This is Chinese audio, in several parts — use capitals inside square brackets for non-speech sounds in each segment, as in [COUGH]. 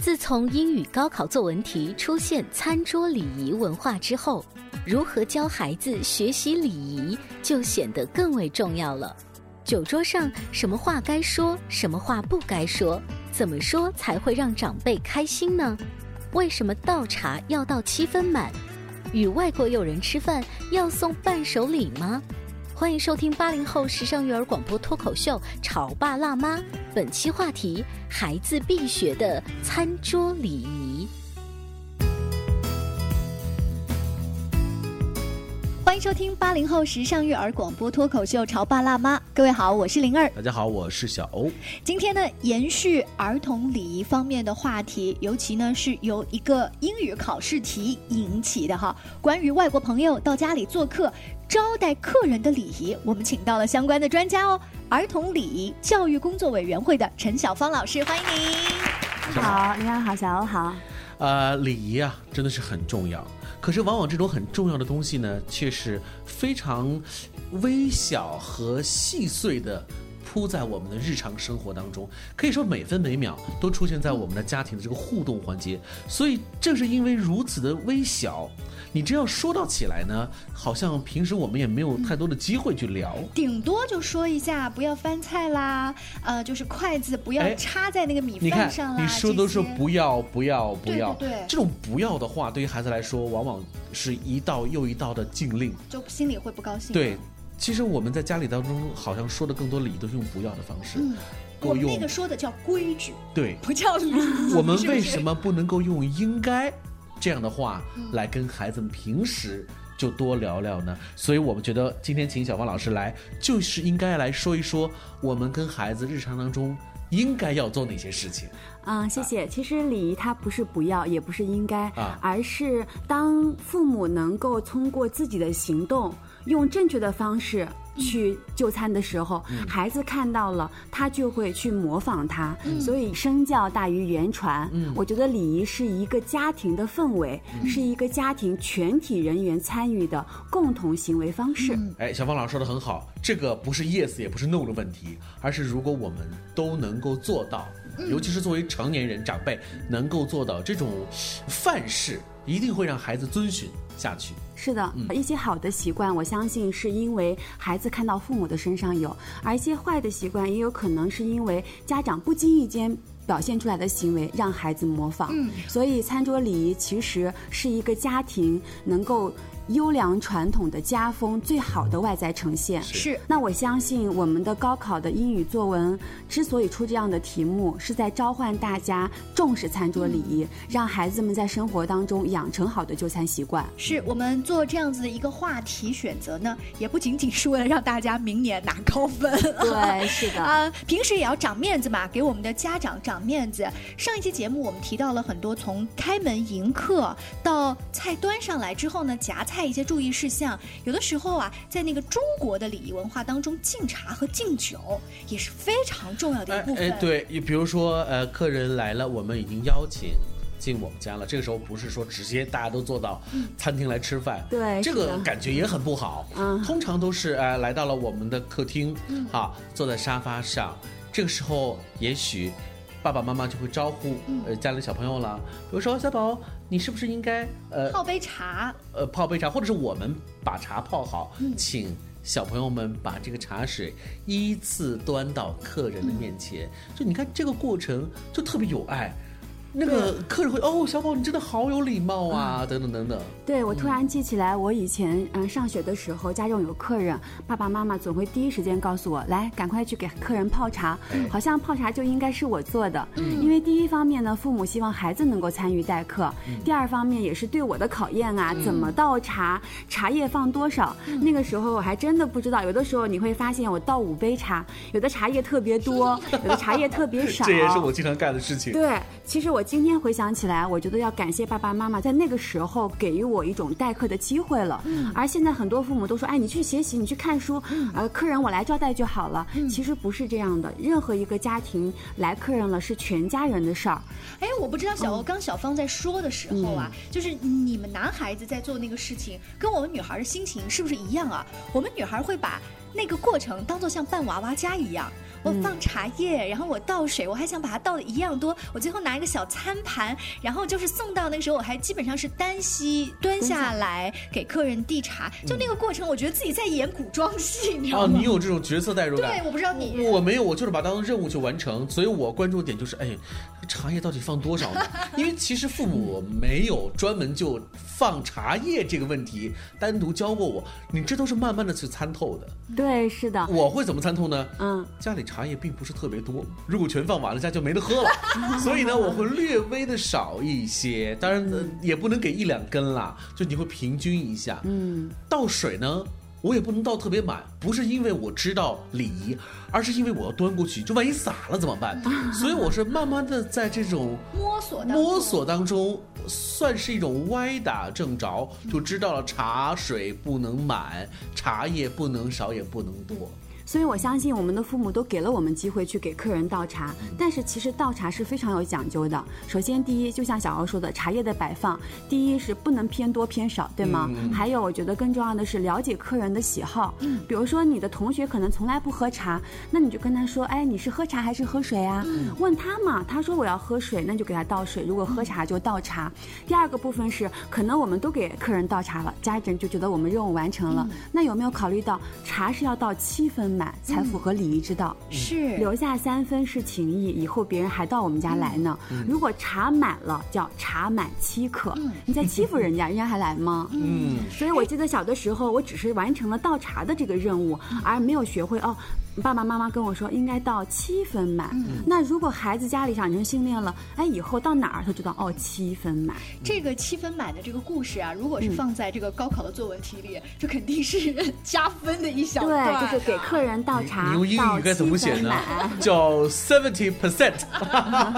自从英语高考作文题出现餐桌礼仪文化之后，如何教孩子学习礼仪就显得更为重要了。酒桌上什么话该说，什么话不该说，怎么说才会让长辈开心呢？为什么倒茶要倒七分满？与外国友人吃饭要送伴手礼吗？欢迎收听八零后时尚育儿广播脱口秀《潮爸辣妈》，本期话题：孩子必学的餐桌礼仪。欢迎收听八零后时尚育儿广播脱口秀《潮爸辣妈》，各位好，我是灵儿。大家好，我是小欧。今天呢，延续儿童礼仪方面的话题，尤其呢是由一个英语考试题引起的哈。关于外国朋友到家里做客。招待客人的礼仪，我们请到了相关的专家哦，儿童礼仪教育工作委员会的陈小芳老师，欢迎您。好，你好，小欧好。呃，礼仪啊，真的是很重要。可是，往往这种很重要的东西呢，却是非常微小和细碎的。铺在我们的日常生活当中，可以说每分每秒都出现在我们的家庭的这个互动环节。所以正是因为如此的微小，你真要说到起来呢，好像平时我们也没有太多的机会去聊，顶多就说一下不要翻菜啦，呃，就是筷子不要插在那个米饭上啦。你说都是不要不要不要，对这种不要的话，对于孩子来说，往往是一道又一道的禁令，就心里会不高兴。对。其实我们在家里当中，好像说的更多礼都是用不要的方式。嗯，我们那个说的叫规矩，对，不叫礼。我们 [LAUGHS] 为什么不能够用应该这样的话来跟孩子们平时就多聊聊呢？所以我们觉得今天请小芳老师来，就是应该来说一说我们跟孩子日常当中应该要做哪些事情。嗯，谢谢。其实礼仪它不是不要，也不是应该，而是当父母能够通过自己的行动。用正确的方式去就餐的时候，孩子看到了，他就会去模仿他。所以身教大于言传。我觉得礼仪是一个家庭的氛围，是一个家庭全体人员参与的共同行为方式。哎，小芳老师说的很好，这个不是 yes 也不是 no 的问题，而是如果我们都能够做到，尤其是作为成年人长辈能够做到这种范式，一定会让孩子遵循。下去是的，一些好的习惯，我相信是因为孩子看到父母的身上有；而一些坏的习惯，也有可能是因为家长不经意间表现出来的行为让孩子模仿。嗯，所以餐桌礼仪其实是一个家庭能够。优良传统的家风最好的外在呈现是。那我相信我们的高考的英语作文之所以出这样的题目，是在召唤大家重视餐桌礼仪，让孩子们在生活当中养成好的就餐习惯。是我们做这样子的一个话题选择呢，也不仅仅是为了让大家明年拿高分。对，是的。[LAUGHS] 啊，平时也要长面子嘛，给我们的家长长面子。上一期节目我们提到了很多，从开门迎客到菜端上来之后呢，夹菜。看一些注意事项，有的时候啊，在那个中国的礼仪文化当中，敬茶和敬酒也是非常重要的一部分。哎，对，你比如说，呃，客人来了，我们已经邀请进我们家了，这个时候不是说直接大家都坐到餐厅来吃饭，对，这个感觉也很不好。嗯，通常都是呃来到了我们的客厅，啊，坐在沙发上，这个时候也许。爸爸妈妈就会招呼呃家里的小朋友了，比如说小宝，你是不是应该呃泡杯茶？呃泡杯茶，或者是我们把茶泡好，请小朋友们把这个茶水依次端到客人的面前，就你看这个过程就特别有爱。那个客人会哦，小宝你真的好有礼貌啊，等等等等。对我突然记起来，我以前嗯上学的时候，家中有客人，爸爸妈妈总会第一时间告诉我，来赶快去给客人泡茶，好像泡茶就应该是我做的。嗯，因为第一方面呢，父母希望孩子能够参与待客；第二方面也是对我的考验啊，怎么倒茶，茶叶放多少。那个时候我还真的不知道，有的时候你会发现我倒五杯茶，有的茶叶特别多，[LAUGHS] 有的茶叶特别少。这也是我经常干的事情。对，其实我。今天回想起来，我觉得要感谢爸爸妈妈在那个时候给予我一种待客的机会了。嗯，而现在很多父母都说：“哎，你去学习，你去看书，呃，客人我来招待就好了。”其实不是这样的，任何一个家庭来客人了是全家人的事儿。哎，我不知道小欧刚小芳在说的时候啊，就是你们男孩子在做那个事情，跟我们女孩的心情是不是一样啊？我们女孩会把那个过程当做像扮娃娃家一样。我放茶叶，然后我倒水，我还想把它倒的一样多。我最后拿一个小餐盘，然后就是送到那个时候，我还基本上是单膝蹲下来给客人递茶。就那个过程，我觉得自己在演古装戏，你知道吗？哦，你有这种角色代入感。对，我不知道你。我没有，我就是把它当任务去完成。所以我关注点就是，哎，茶叶到底放多少呢？[LAUGHS] 因为其实父母 [LAUGHS] 没有专门就放茶叶这个问题单独教过我，你这都是慢慢的去参透的。对，是的。我会怎么参透呢？嗯，家里茶叶并不是特别多，如果全放完了，家就没得喝了。所以呢，我会略微的少一些，当然也不能给一两根啦，就你会平均一下。嗯，倒水呢，我也不能倒特别满，不是因为我知道礼仪，而是因为我要端过去，就万一洒了怎么办？所以我是慢慢的在这种摸索摸索当中，算是一种歪打正着，就知道了茶水不能满，茶叶不能少，也不能多。所以，我相信我们的父母都给了我们机会去给客人倒茶。但是，其实倒茶是非常有讲究的。首先，第一，就像小奥说的，茶叶的摆放，第一是不能偏多偏少，对吗？还有，我觉得更重要的是了解客人的喜好。嗯。比如说，你的同学可能从来不喝茶，那你就跟他说：“哎，你是喝茶还是喝水啊？”问他嘛，他说我要喝水，那就给他倒水；如果喝茶就倒茶。第二个部分是，可能我们都给客人倒茶了，家人就觉得我们任务完成了。那有没有考虑到茶是要倒七分？满才符合礼仪之道，是留下三分是情谊，以后别人还到我们家来呢。如果茶满了，叫茶满欺客，你在欺负人家，人家还来吗？嗯，所以我记得小的时候，我只是完成了倒茶的这个任务，而没有学会哦。爸爸妈妈跟我说应该到七分满。那如果孩子家里养成训练了，哎，以后到哪儿他知道哦，七分满。这个七分满的这个故事啊，如果是放在这个高考的作文题里，这肯定是 [LAUGHS] 加分的一小段。对，就是给客人倒茶。你用英语该怎么写呢？叫 seventy percent。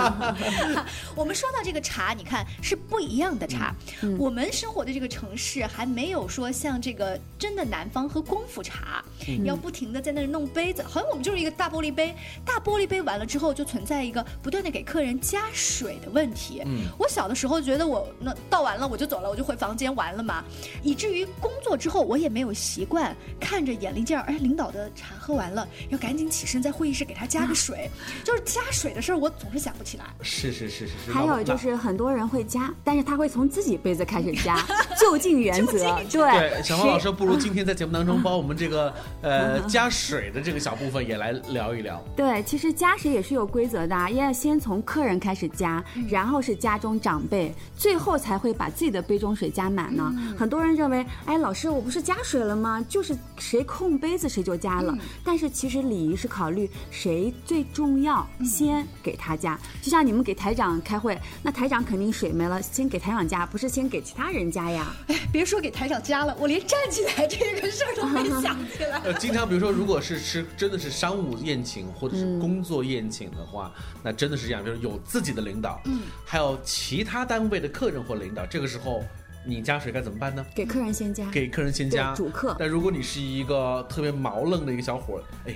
[LAUGHS] 我们说到这个茶，你看是不一样的茶。我们生活的这个城市还没有说像这个真的南方喝功夫茶，要不停的在那儿弄杯子。好像我们就是一个大玻璃杯，大玻璃杯完了之后就存在一个不断的给客人加水的问题。嗯，我小的时候觉得我那倒完了我就走了，我就回房间完了嘛，以至于工作之后我也没有习惯看着眼力劲儿，哎，领导的茶喝完了要赶紧起身在会议室给他加个水，就是加水的事儿我总是想不起来。是是是是是。还有就是很多人会加，但是他会从自己杯子开始加，[LAUGHS] 就近原则。对，小黄老师，不如今天在节目当中 [LAUGHS] 帮我们这个呃 [LAUGHS] 加水的这个小。部分也来聊一聊。对，其实加水也是有规则的，要先从客人开始加，然后是家中长辈，最后才会把自己的杯中水加满呢。很多人认为，哎，老师，我不是加水了吗？就是谁空杯子谁就加了。但是其实礼仪是考虑谁最重要，先给他加。就像你们给台长开会，那台长肯定水没了，先给台长加，不是先给其他人加呀。哎，别说给台长加了，我连站起来这个事儿都没 [LAUGHS] 想起来。呃，经常比如说，如果是吃。真的是商务宴请或者是工作宴请的话，那真的是这样，就是有自己的领导，嗯，还有其他单位的客人或领导，这个时候你加水该怎么办呢？给客人先加，给客人先加主客。但如果你是一个特别毛愣的一个小伙儿，哎，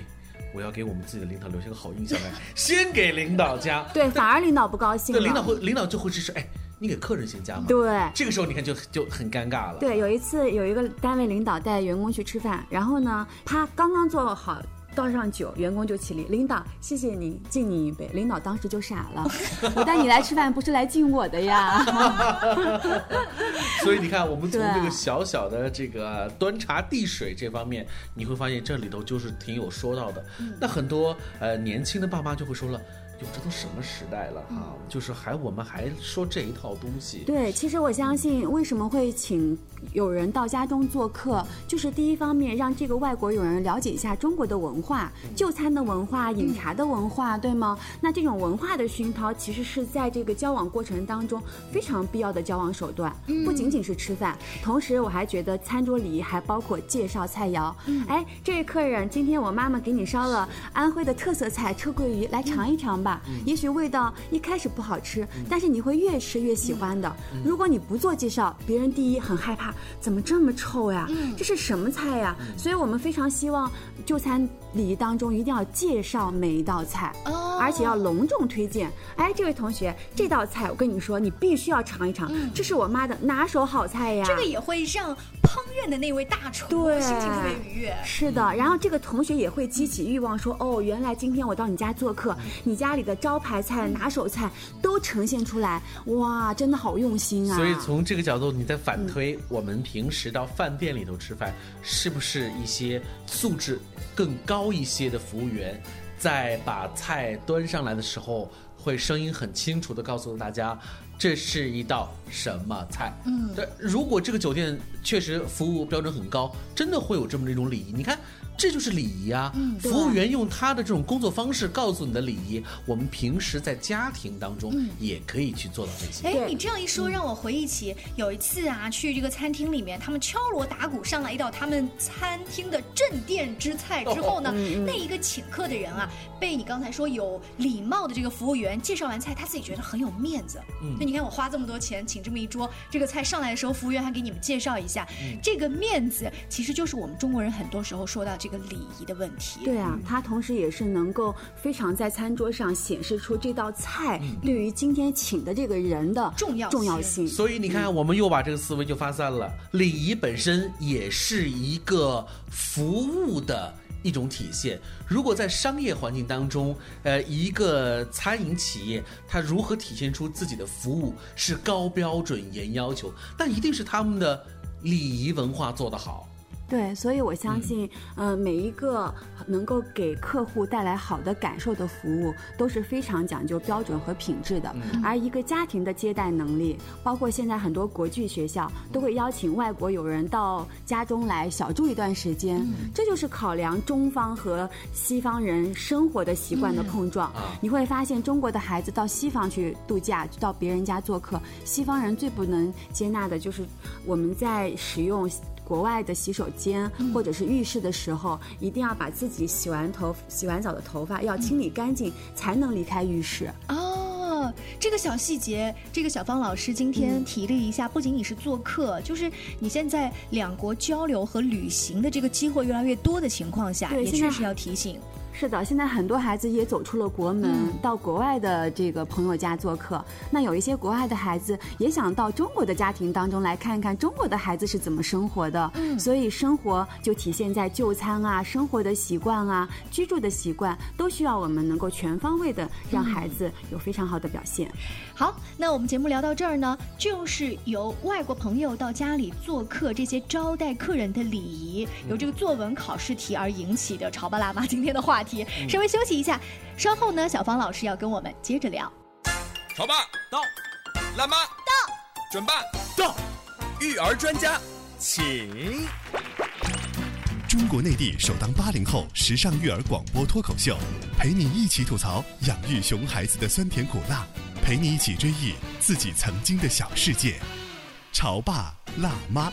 我要给我们自己的领导留下个好印象来，先给领导加，[LAUGHS] 对，反而领导不高兴，对，领导会领导就会支持，哎。你给客人先加吗？对，这个时候你看就就很尴尬了。对，有一次有一个单位领导带员工去吃饭，然后呢，他刚刚做好倒上酒，员工就起立，领导谢谢您，敬您一杯。领导当时就傻了，[LAUGHS] 我带你来吃饭不是来敬我的呀。[LAUGHS] 所以你看，我们从这个小小的这个 [LAUGHS] 端茶递水这方面，你会发现这里头就是挺有说到的。那很多呃年轻的爸妈就会说了。哟，这都什么时代了哈？就是还我们还说这一套东西。对，其实我相信，为什么会请有人到家中做客，就是第一方面让这个外国友人了解一下中国的文化、就餐的文化、饮茶的文化，对吗？那这种文化的熏陶，其实是在这个交往过程当中非常必要的交往手段，不仅仅是吃饭。同时，我还觉得餐桌礼仪还包括介绍菜肴。哎，这位客人，今天我妈妈给你烧了安徽的特色菜车桂鱼，来尝一尝吧。也许味道一开始不好吃，但是你会越吃越喜欢的。如果你不做介绍，别人第一很害怕，怎么这么臭呀？这是什么菜呀？所以我们非常希望就餐礼仪当中一定要介绍每一道菜，而且要隆重推荐。哎，这位同学，这道菜我跟你说，你必须要尝一尝，这是我妈的拿手好菜呀。这个也会让烹饪的那位大厨心情特别愉悦。是的，然后这个同学也会激起欲望，说哦，原来今天我到你家做客，你家里。的招牌菜、拿手菜都呈现出来，哇，真的好用心啊！所以从这个角度，你在反推我们平时到饭店里头吃饭，是不是一些素质更高一些的服务员，在把菜端上来的时候，会声音很清楚的告诉大家，这是一道什么菜？嗯，对。如果这个酒店确实服务标准很高，真的会有这么一种礼仪。你看。这就是礼仪啊！服务员用他的这种工作方式告诉你的礼仪，我们平时在家庭当中也可以去做到这些。哎，你这样一说，让我回忆起有一次啊，去这个餐厅里面，他们敲锣打鼓上来一道他们餐厅的镇店之菜之后呢，那一个请客的人啊，被你刚才说有礼貌的这个服务员介绍完菜，他自己觉得很有面子。嗯，那你看我花这么多钱请这么一桌，这个菜上来的时候，服务员还给你们介绍一下，这个面子其实就是我们中国人很多时候说到这。个礼仪的问题，对啊，它同时也是能够非常在餐桌上显示出这道菜对于今天请的这个人的重要重要性。所以你看，我们又把这个思维就发散了。礼仪本身也是一个服务的一种体现。如果在商业环境当中，呃，一个餐饮企业它如何体现出自己的服务是高标准严要求，但一定是他们的礼仪文化做得好。对，所以我相信，呃，每一个能够给客户带来好的感受的服务，都是非常讲究标准和品质的。而一个家庭的接待能力，包括现在很多国际学校都会邀请外国友人到家中来小住一段时间，这就是考量中方和西方人生活的习惯的碰撞。你会发现，中国的孩子到西方去度假，到别人家做客，西方人最不能接纳的就是我们在使用。国外的洗手间或者是浴室的时候，一定要把自己洗完头、洗完澡的头发要清理干净，才能离开浴室。哦，这个小细节，这个小芳老师今天提了一下，不仅仅是做客，就是你现在两国交流和旅行的这个机会越来越多的情况下，也确实要提醒。是的，现在很多孩子也走出了国门，到国外的这个朋友家做客。那有一些国外的孩子也想到中国的家庭当中来看一看中国的孩子是怎么生活的。嗯，所以生活就体现在就餐啊，生活的习惯啊，居住的习惯，都需要我们能够全方位的让孩子有非常好的表现。好，那我们节目聊到这儿呢，就是由外国朋友到家里做客这些招待客人的礼仪，由这个作文考试题而引起的潮爸辣妈今天的话题。稍微休息一下，稍后呢，小芳老师要跟我们接着聊。潮爸到，辣妈到，准爸到，育儿专家请。中国内地首档八零后时尚育儿广播脱口秀，陪你一起吐槽养育熊孩子的酸甜苦辣，陪你一起追忆自己曾经的小世界。潮爸辣妈。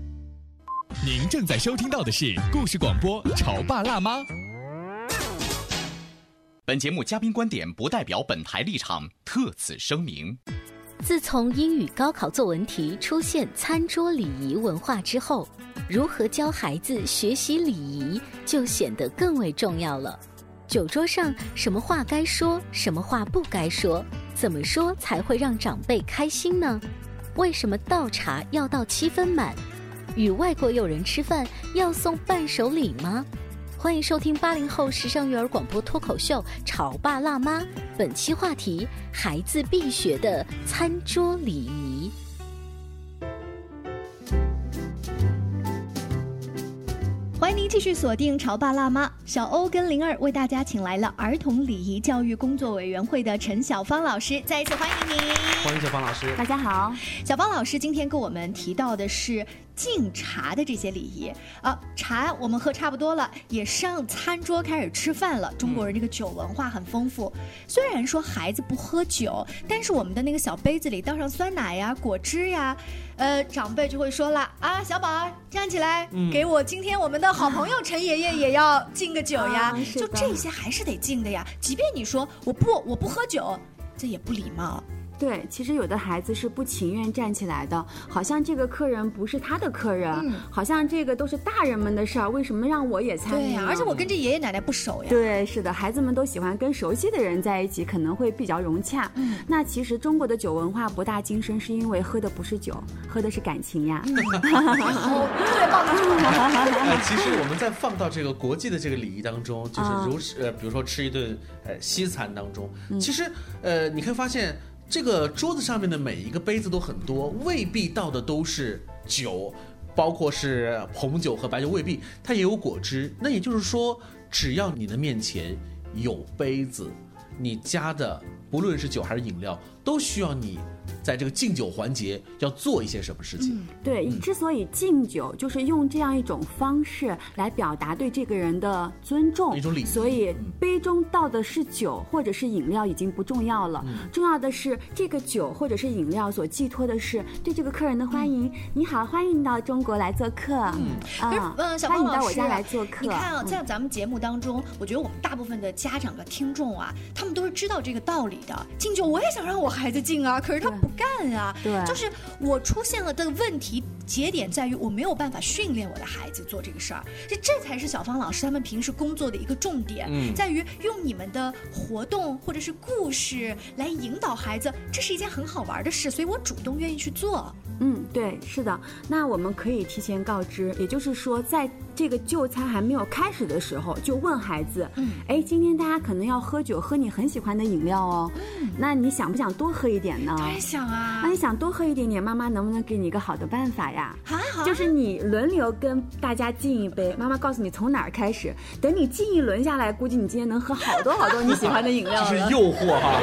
您正在收听到的是故事广播《潮爸辣妈》。本节目嘉宾观点不代表本台立场，特此声明。自从英语高考作文题出现餐桌礼仪文化之后，如何教孩子学习礼仪就显得更为重要了。酒桌上什么话该说，什么话不该说，怎么说才会让长辈开心呢？为什么倒茶要倒七分满？与外国友人吃饭要送伴手礼吗？欢迎收听八零后时尚育儿广播脱口秀《潮爸辣妈》，本期话题：孩子必学的餐桌礼仪。欢迎您继续锁定《潮爸辣妈》，小欧跟灵儿为大家请来了儿童礼仪教育工作委员会的陈小芳老师，再一次欢迎您。欢迎小芳老师，大家好。小芳老师今天跟我们提到的是。敬茶的这些礼仪啊，茶我们喝差不多了，也上餐桌开始吃饭了。中国人这个酒文化很丰富，虽然说孩子不喝酒，但是我们的那个小杯子里倒上酸奶呀、果汁呀，呃，长辈就会说了啊，小宝站起来，给我今天我们的好朋友陈爷爷也要敬个酒呀。就这些还是得敬的呀，即便你说我不我不喝酒，这也不礼貌。对，其实有的孩子是不情愿站起来的，好像这个客人不是他的客人，好像这个都是大人们的事儿，为什么让我也参与？对呀，而且我跟这爷爷奶奶不熟呀。对，是的，孩子们都喜欢跟熟悉的人在一起，可能会比较融洽。嗯，那其实中国的酒文化博大精深，是因为喝的不是酒，喝的是感情呀。对，棒的。其实我们再放到这个国际的这个礼仪当中，就是如呃，比如说吃一顿呃西餐当中，其实呃，你可以发现。这个桌子上面的每一个杯子都很多，未必倒的都是酒，包括是红酒和白酒，未必它也有果汁。那也就是说，只要你的面前有杯子，你加的不论是酒还是饮料，都需要你。在这个敬酒环节要做一些什么事情？对，之所以敬酒，就是用这样一种方式来表达对这个人的尊重，一种礼。所以杯中倒的是酒或者是饮料已经不重要了，重要的是这个酒或者是饮料所寄托的是对这个客人的欢迎。你好，欢迎到中国来做客。嗯啊，欢迎到我家来做客。你看啊，在咱们节目当中，我觉得我们大部分的家长和听众啊，他们都是知道这个道理的。敬酒我也想让我孩子敬啊，可是他不。干啊，对，就是我出现了的问题节点在于我没有办法训练我的孩子做这个事儿，这这才是小芳老师他们平时工作的一个重点，在于用你们的活动或者是故事来引导孩子，这是一件很好玩的事，所以我主动愿意去做。嗯，对，是的，那我们可以提前告知，也就是说在。这个就餐还没有开始的时候，就问孩子：“嗯，哎，今天大家可能要喝酒，喝你很喜欢的饮料哦。嗯，那你想不想多喝一点呢？想啊。那你想多喝一点点，妈妈能不能给你一个好的办法呀？好，就是你轮流跟大家敬一杯，妈妈告诉你从哪儿开始。等你敬一轮下来，估计你今天能喝好多好多你喜欢的饮料了。这 [LAUGHS] 是诱惑哈。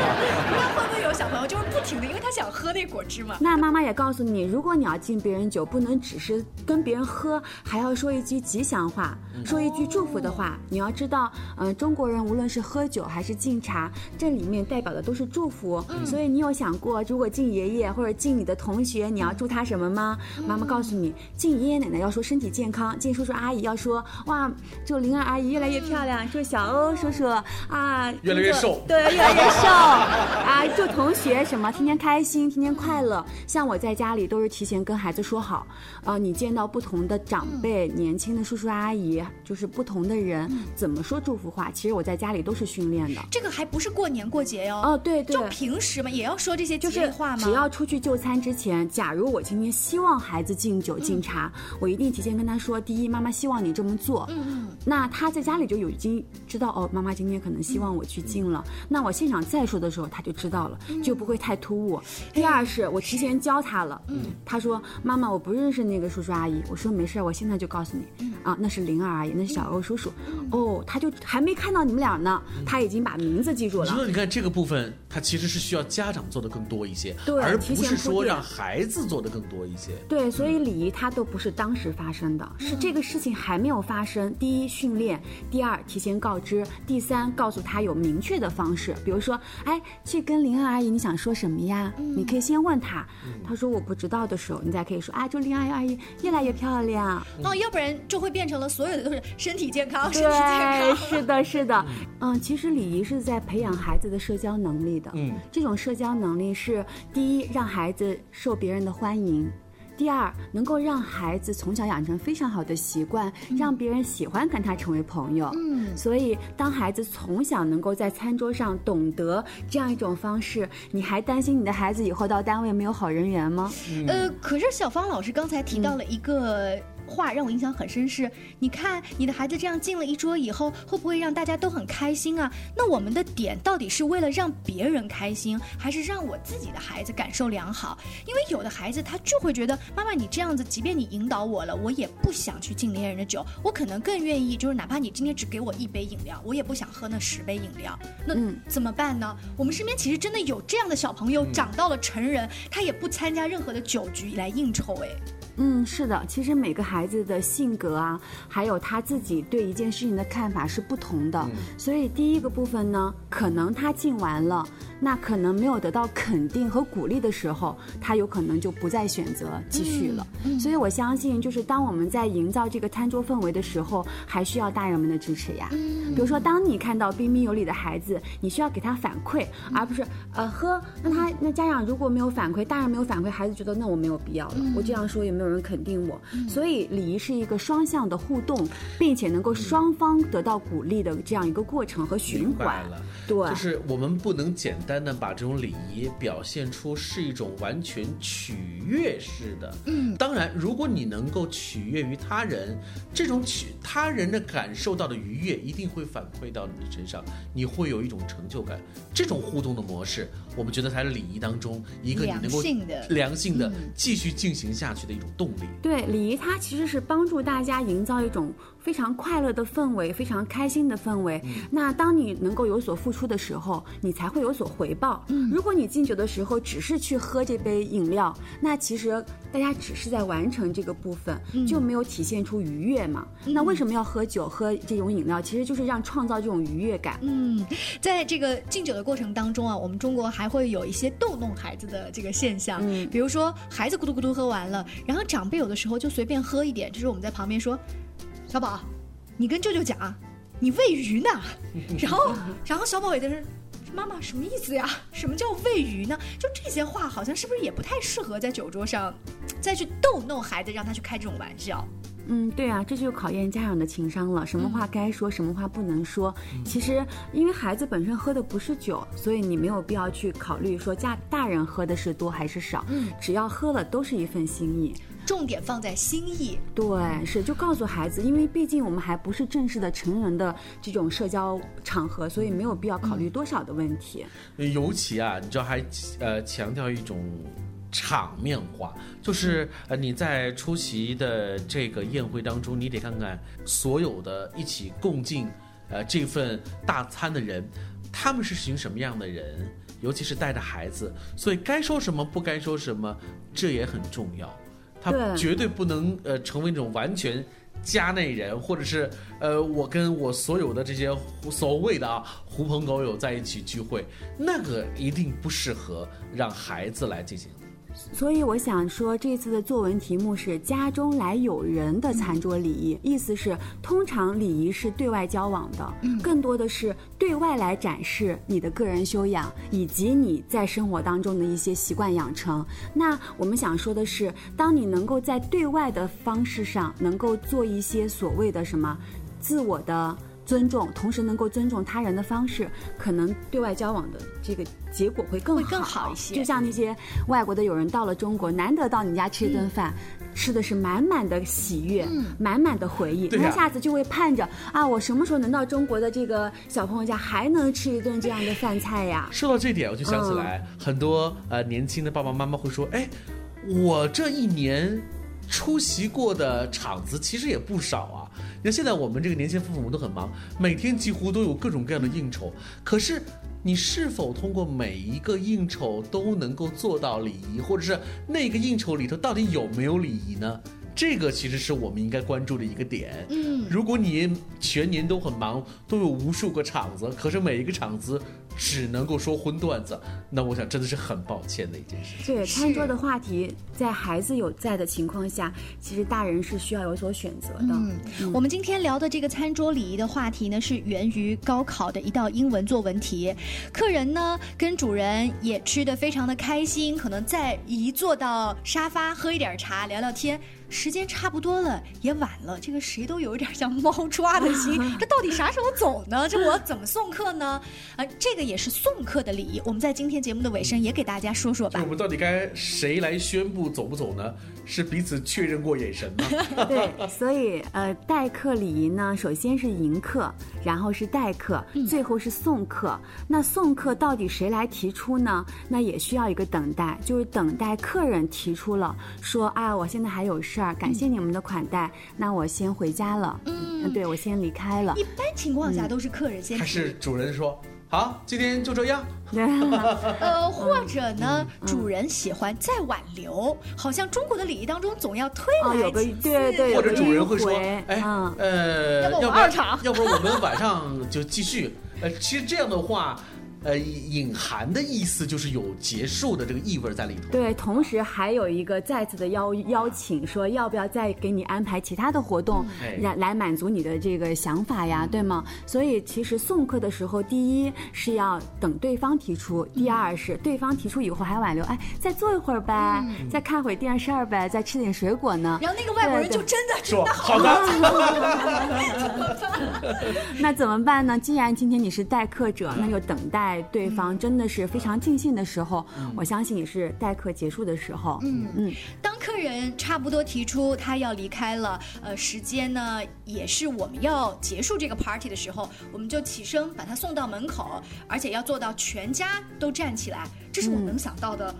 那会不会有小朋友就是不停的，因为他想喝那果汁嘛？那妈妈也告诉你，如果你要敬别人酒，不能只是跟别人喝，还要说一句吉。吉祥话，说一句祝福的话。你要知道，嗯，中国人无论是喝酒还是敬茶，这里面代表的都是祝福。所以你有想过，如果敬爷爷或者敬你的同学，你要祝他什么吗？妈妈告诉你，敬爷爷奶奶要说身体健康，敬叔叔阿姨要说哇，祝灵儿阿姨越来越漂亮，祝小欧叔叔啊越来越瘦，对，越来越瘦 [LAUGHS] 啊，祝同学什么天天开心，天天快乐。像我在家里都是提前跟孩子说好，呃，你见到不同的长辈，年轻的。叔叔阿姨就是不同的人，怎么说祝福话？其实我在家里都是训练的。这个还不是过年过节哟。哦，对对，就平时嘛，也要说这些吉利话吗？只要出去就餐之前，假如我今天希望孩子敬酒敬茶，我一定提前跟他说：第一，妈妈希望你这么做。嗯嗯。那他在家里就有已经知道哦，妈妈今天可能希望我去敬了。那我现场再说的时候，他就知道了，就不会太突兀。第二是我提前教他了。嗯。他说：“妈妈，我不认识那个叔叔阿姨。”我说：“没事，我现在就告诉你。”啊，那是灵儿阿姨，那是小欧叔叔。哦，他就还没看到你们俩呢，他已经把名字记住了。你说，你看这个部分他其实是需要家长做的更多一些，对，而不是说让孩子做的更多一些。对，所以礼仪它都不是当时发生的，是这个事情还没有发生。第一，训练；第二，提前告知；第三，告诉他有明确的方式，比如说，哎，去跟林二阿姨，你想说什么呀？你可以先问他，他说我不知道的时候，你再可以说啊，祝林二阿姨越来越漂亮。哦，要不然就会变成了所有的都是身体健康，身体健康。是的，是的。嗯，其实礼仪是在培养孩子的社交能力的。嗯，这种社交能力是第一，让孩子受别人的欢迎；第二，能够让孩子从小养成非常好的习惯，让别人喜欢跟他成为朋友。嗯，所以当孩子从小能够在餐桌上懂得这样一种方式，你还担心你的孩子以后到单位没有好人缘吗？呃，可是小芳老师刚才提到了一个。话让我印象很深，是你看你的孩子这样进了一桌以后，会不会让大家都很开心啊？那我们的点到底是为了让别人开心，还是让我自己的孩子感受良好？因为有的孩子他就会觉得，妈妈你这样子，即便你引导我了，我也不想去敬别人的酒，我可能更愿意就是哪怕你今天只给我一杯饮料，我也不想喝那十杯饮料。那怎么办呢？我们身边其实真的有这样的小朋友，长到了成人，他也不参加任何的酒局来应酬，哎。嗯，是的，其实每个孩子的性格啊，还有他自己对一件事情的看法是不同的，所以第一个部分呢，可能他进完了。那可能没有得到肯定和鼓励的时候，他有可能就不再选择继续了。所以我相信，就是当我们在营造这个餐桌氛围的时候，还需要大人们的支持呀。比如说，当你看到彬彬有礼的孩子，你需要给他反馈，而不是呃呵。那他那家长如果没有反馈，大人没有反馈，孩子觉得那我没有必要了。我这样说也没有人肯定我。所以礼仪是一个双向的互动，并且能够双方得到鼓励的这样一个过程和循环。对，就是我们不能简。单的把这种礼仪表现出是一种完全取悦式的，嗯，当然，如果你能够取悦于他人，这种取他人的感受到的愉悦，一定会反馈到你身上，你会有一种成就感。这种互动的模式，我们觉得才是礼仪当中一个你能够良性的继续进行下去的一种动力。对，礼仪它其实是帮助大家营造一种。非常快乐的氛围，非常开心的氛围。那当你能够有所付出的时候，你才会有所回报。嗯如果你敬酒的时候只是去喝这杯饮料，那其实大家只是在完成这个部分，就没有体现出愉悦嘛。那为什么要喝酒喝这种饮料？其实就是让创造这种愉悦感。嗯，在这个敬酒的过程当中啊，我们中国还会有一些逗弄孩子的这个现象。嗯，比如说孩子咕嘟咕嘟喝完了，然后长辈有的时候就随便喝一点，就是我们在旁边说。小宝，你跟舅舅讲，你喂鱼呢。[LAUGHS] 然后，然后小宝也在那，妈妈什么意思呀？什么叫喂鱼呢？就这些话，好像是不是也不太适合在酒桌上再去逗弄孩子，让他去开这种玩笑？嗯，对啊，这就考验家长的情商了。什么话该说，什么话不能说。其实，因为孩子本身喝的不是酒，所以你没有必要去考虑说家大人喝的是多还是少。嗯，只要喝了，都是一份心意。重点放在心意，对，是就告诉孩子，因为毕竟我们还不是正式的成人的这种社交场合，所以没有必要考虑多少的问题。尤其啊，你知道还呃强调一种场面化，就是呃你在出席的这个宴会当中，你得看看所有的一起共进呃这份大餐的人，他们是属于什么样的人，尤其是带着孩子，所以该说什么不该说什么，这也很重要。他绝对不能呃成为那种完全家内人，或者是呃我跟我所有的这些所谓的啊狐朋狗友在一起聚会，那个一定不适合让孩子来进行。所以我想说，这次的作文题目是“家中来有人”的餐桌礼仪，意思是，通常礼仪是对外交往的，更多的是对外来展示你的个人修养以及你在生活当中的一些习惯养成。那我们想说的是，当你能够在对外的方式上，能够做一些所谓的什么自我的。尊重，同时能够尊重他人的方式，可能对外交往的这个结果会更会更好一些。就像那些外国的友人到了中国，难得到你家吃一顿饭，吃的是满满的喜悦，满满的回忆，他下次就会盼着啊，我什么时候能到中国的这个小朋友家，还能吃一顿这样的饭菜呀？说到这点，我就想起来很多呃年轻的爸爸妈妈会说，哎，我这一年。出席过的场子其实也不少啊。你看现在我们这个年轻父母都很忙，每天几乎都有各种各样的应酬。可是你是否通过每一个应酬都能够做到礼仪，或者是那个应酬里头到底有没有礼仪呢？这个其实是我们应该关注的一个点。嗯，如果你全年都很忙，都有无数个场子，可是每一个场子只能够说荤段子，那我想真的是很抱歉的一件事情。对，餐桌的话题，在孩子有在的情况下，其实大人是需要有所选择的。嗯，我们今天聊的这个餐桌礼仪的话题呢，是源于高考的一道英文作文题。客人呢跟主人也吃的非常的开心，可能在一坐到沙发喝一点茶聊聊天。时间差不多了，也晚了，这个谁都有一点像猫抓的心。[LAUGHS] 这到底啥时候走呢？这我怎么送客呢？啊，这个也是送客的礼仪。我们在今天节目的尾声也给大家说说吧。我们到底该谁来宣布走不走呢？是彼此确认过眼神吗？[LAUGHS] 对，所以呃，待客礼仪呢，首先是迎客，然后是待客，最后是送客。那送客到底谁来提出呢？那也需要一个等待，就是等待客人提出了，说啊，我现在还有事。感谢你们的款待，那我先回家了。嗯，对我先离开了。一般情况下都是客人先，还是主人说好，今天就这样。[LAUGHS] 呃，或者呢，主人喜欢再挽留，好像中国的礼仪当中总要推来几次对对，或者主人会说，哎，呃，要不二场，要不我们晚上就继续。呃，其实这样的话。呃，隐含的意思就是有结束的这个意味在里头。对，同时还有一个再次的邀邀请，说要不要再给你安排其他的活动，来来满足你的这个想法呀，对吗？所以其实送客的时候，第一是要等对方提出，第二是对方提出以后还挽留，哎，再坐一会儿呗，再看会电视呗，再吃点水果呢。然后那个外国人就真的说好的。[LAUGHS] [LAUGHS] 那怎么办呢？既然今天你是待客者，那就等待。在对方真的是非常尽兴的时候，我相信也是待客结束的时候。嗯嗯，当客人差不多提出他要离开了，呃，时间呢也是我们要结束这个 party 的时候，我们就起身把他送到门口，而且要做到全家都站起来。这是我能想到的。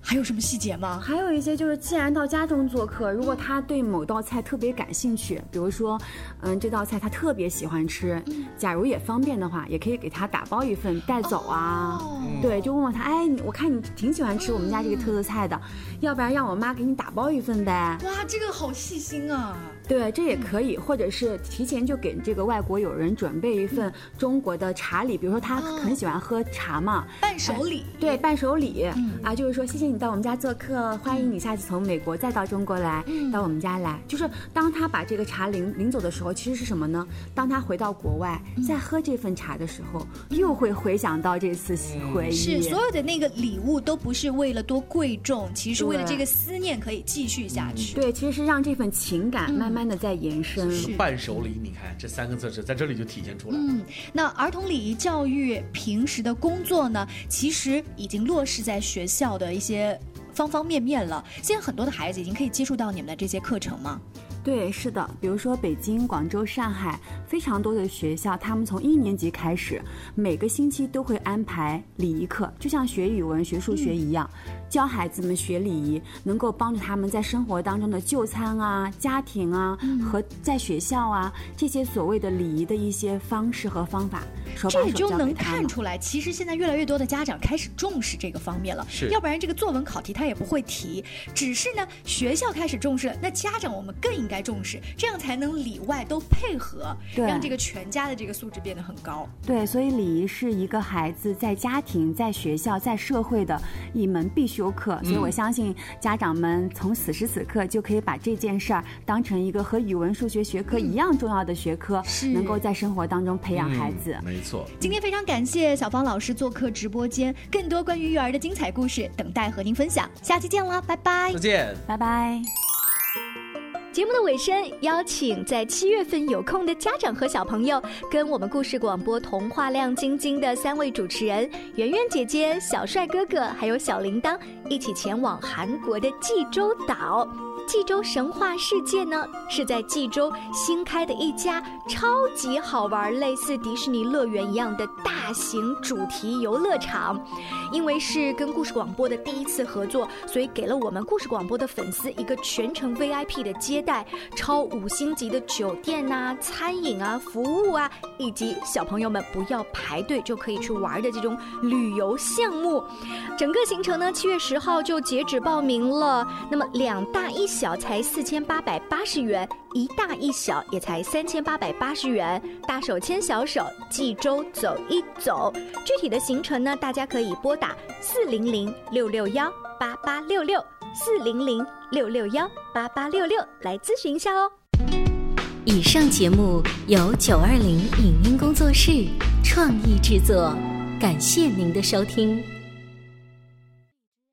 还有什么细节吗？还有一些就是，既然到家中做客，如果他对某道菜特别感兴趣，比如说，嗯，这道菜他特别喜欢吃，假如也方便的话，也可以给他打包一份带走啊。对，就问问他，哎，我看你挺喜欢吃我们家这个特色菜的，要不然让我妈给你打包一份呗？哇，这个好细心啊！对，这也可以，或者是提前就给这个外国友人准备一份中国的茶礼，比如说他很喜欢喝茶嘛，伴手礼。对，伴手礼啊，就是说谢谢你。到我们家做客，欢迎你下次从美国再到中国来，到我们家来。就是当他把这个茶领领走的时候，其实是什么呢？当他回到国外再喝这份茶的时候，又会回想到这次回忆。是所有的那个礼物都不是为了多贵重，其实是为了这个思念可以继续下去。对，其实是让这份情感慢慢的在延伸。伴手礼，你看这三个字是在这里就体现出来了。嗯，那儿童礼仪教育平时的工作呢，其实已经落实在学校的一些。方方面面了，现在很多的孩子已经可以接触到你们的这些课程吗？对，是的，比如说北京、广州、上海，非常多的学校，他们从一年级开始，每个星期都会安排礼仪课，就像学语文、学数学一样。教孩子们学礼仪，能够帮助他们在生活当中的就餐啊、家庭啊和在学校啊这些所谓的礼仪的一些方式和方法，这就能看出来，其实现在越来越多的家长开始重视这个方面了。是，要不然这个作文考题他也不会提。只是呢，学校开始重视了，那家长我们更应该重视，这样才能里外都配合，让这个全家的这个素质变得很高。对，所以礼仪是一个孩子在家庭、在学校、在社会的一门必须。修课，所以我相信家长们从此时此刻就可以把这件事儿当成一个和语文、数学学科一样重要的学科，能够在生活当中培养孩子。没错。今天非常感谢小芳老师做客直播间，更多关于育儿的精彩故事等待和您分享。下期见了，拜拜。再见，拜拜。节目的尾声，邀请在七月份有空的家长和小朋友，跟我们故事广播童话亮晶晶的三位主持人圆圆姐姐、小帅哥哥，还有小铃铛，一起前往韩国的济州岛。济州神话世界呢，是在济州新开的一家超级好玩、类似迪士尼乐园一样的大型主题游乐场。因为是跟故事广播的第一次合作，所以给了我们故事广播的粉丝一个全程 VIP 的接待，超五星级的酒店呐、餐饮啊、服务啊，以及小朋友们不要排队就可以去玩的这种旅游项目。整个行程呢，七月十号就截止报名了。那么两大一小才四千八百八十元，一大一小也才三千八百八十元。大手牵小手，济州走一走。具体的行程呢，大家可以拨。打四零零六六幺八八六六四零零六六幺八八六六来咨询一下哦。以上节目由九二零影音工作室创意制作，感谢您的收听。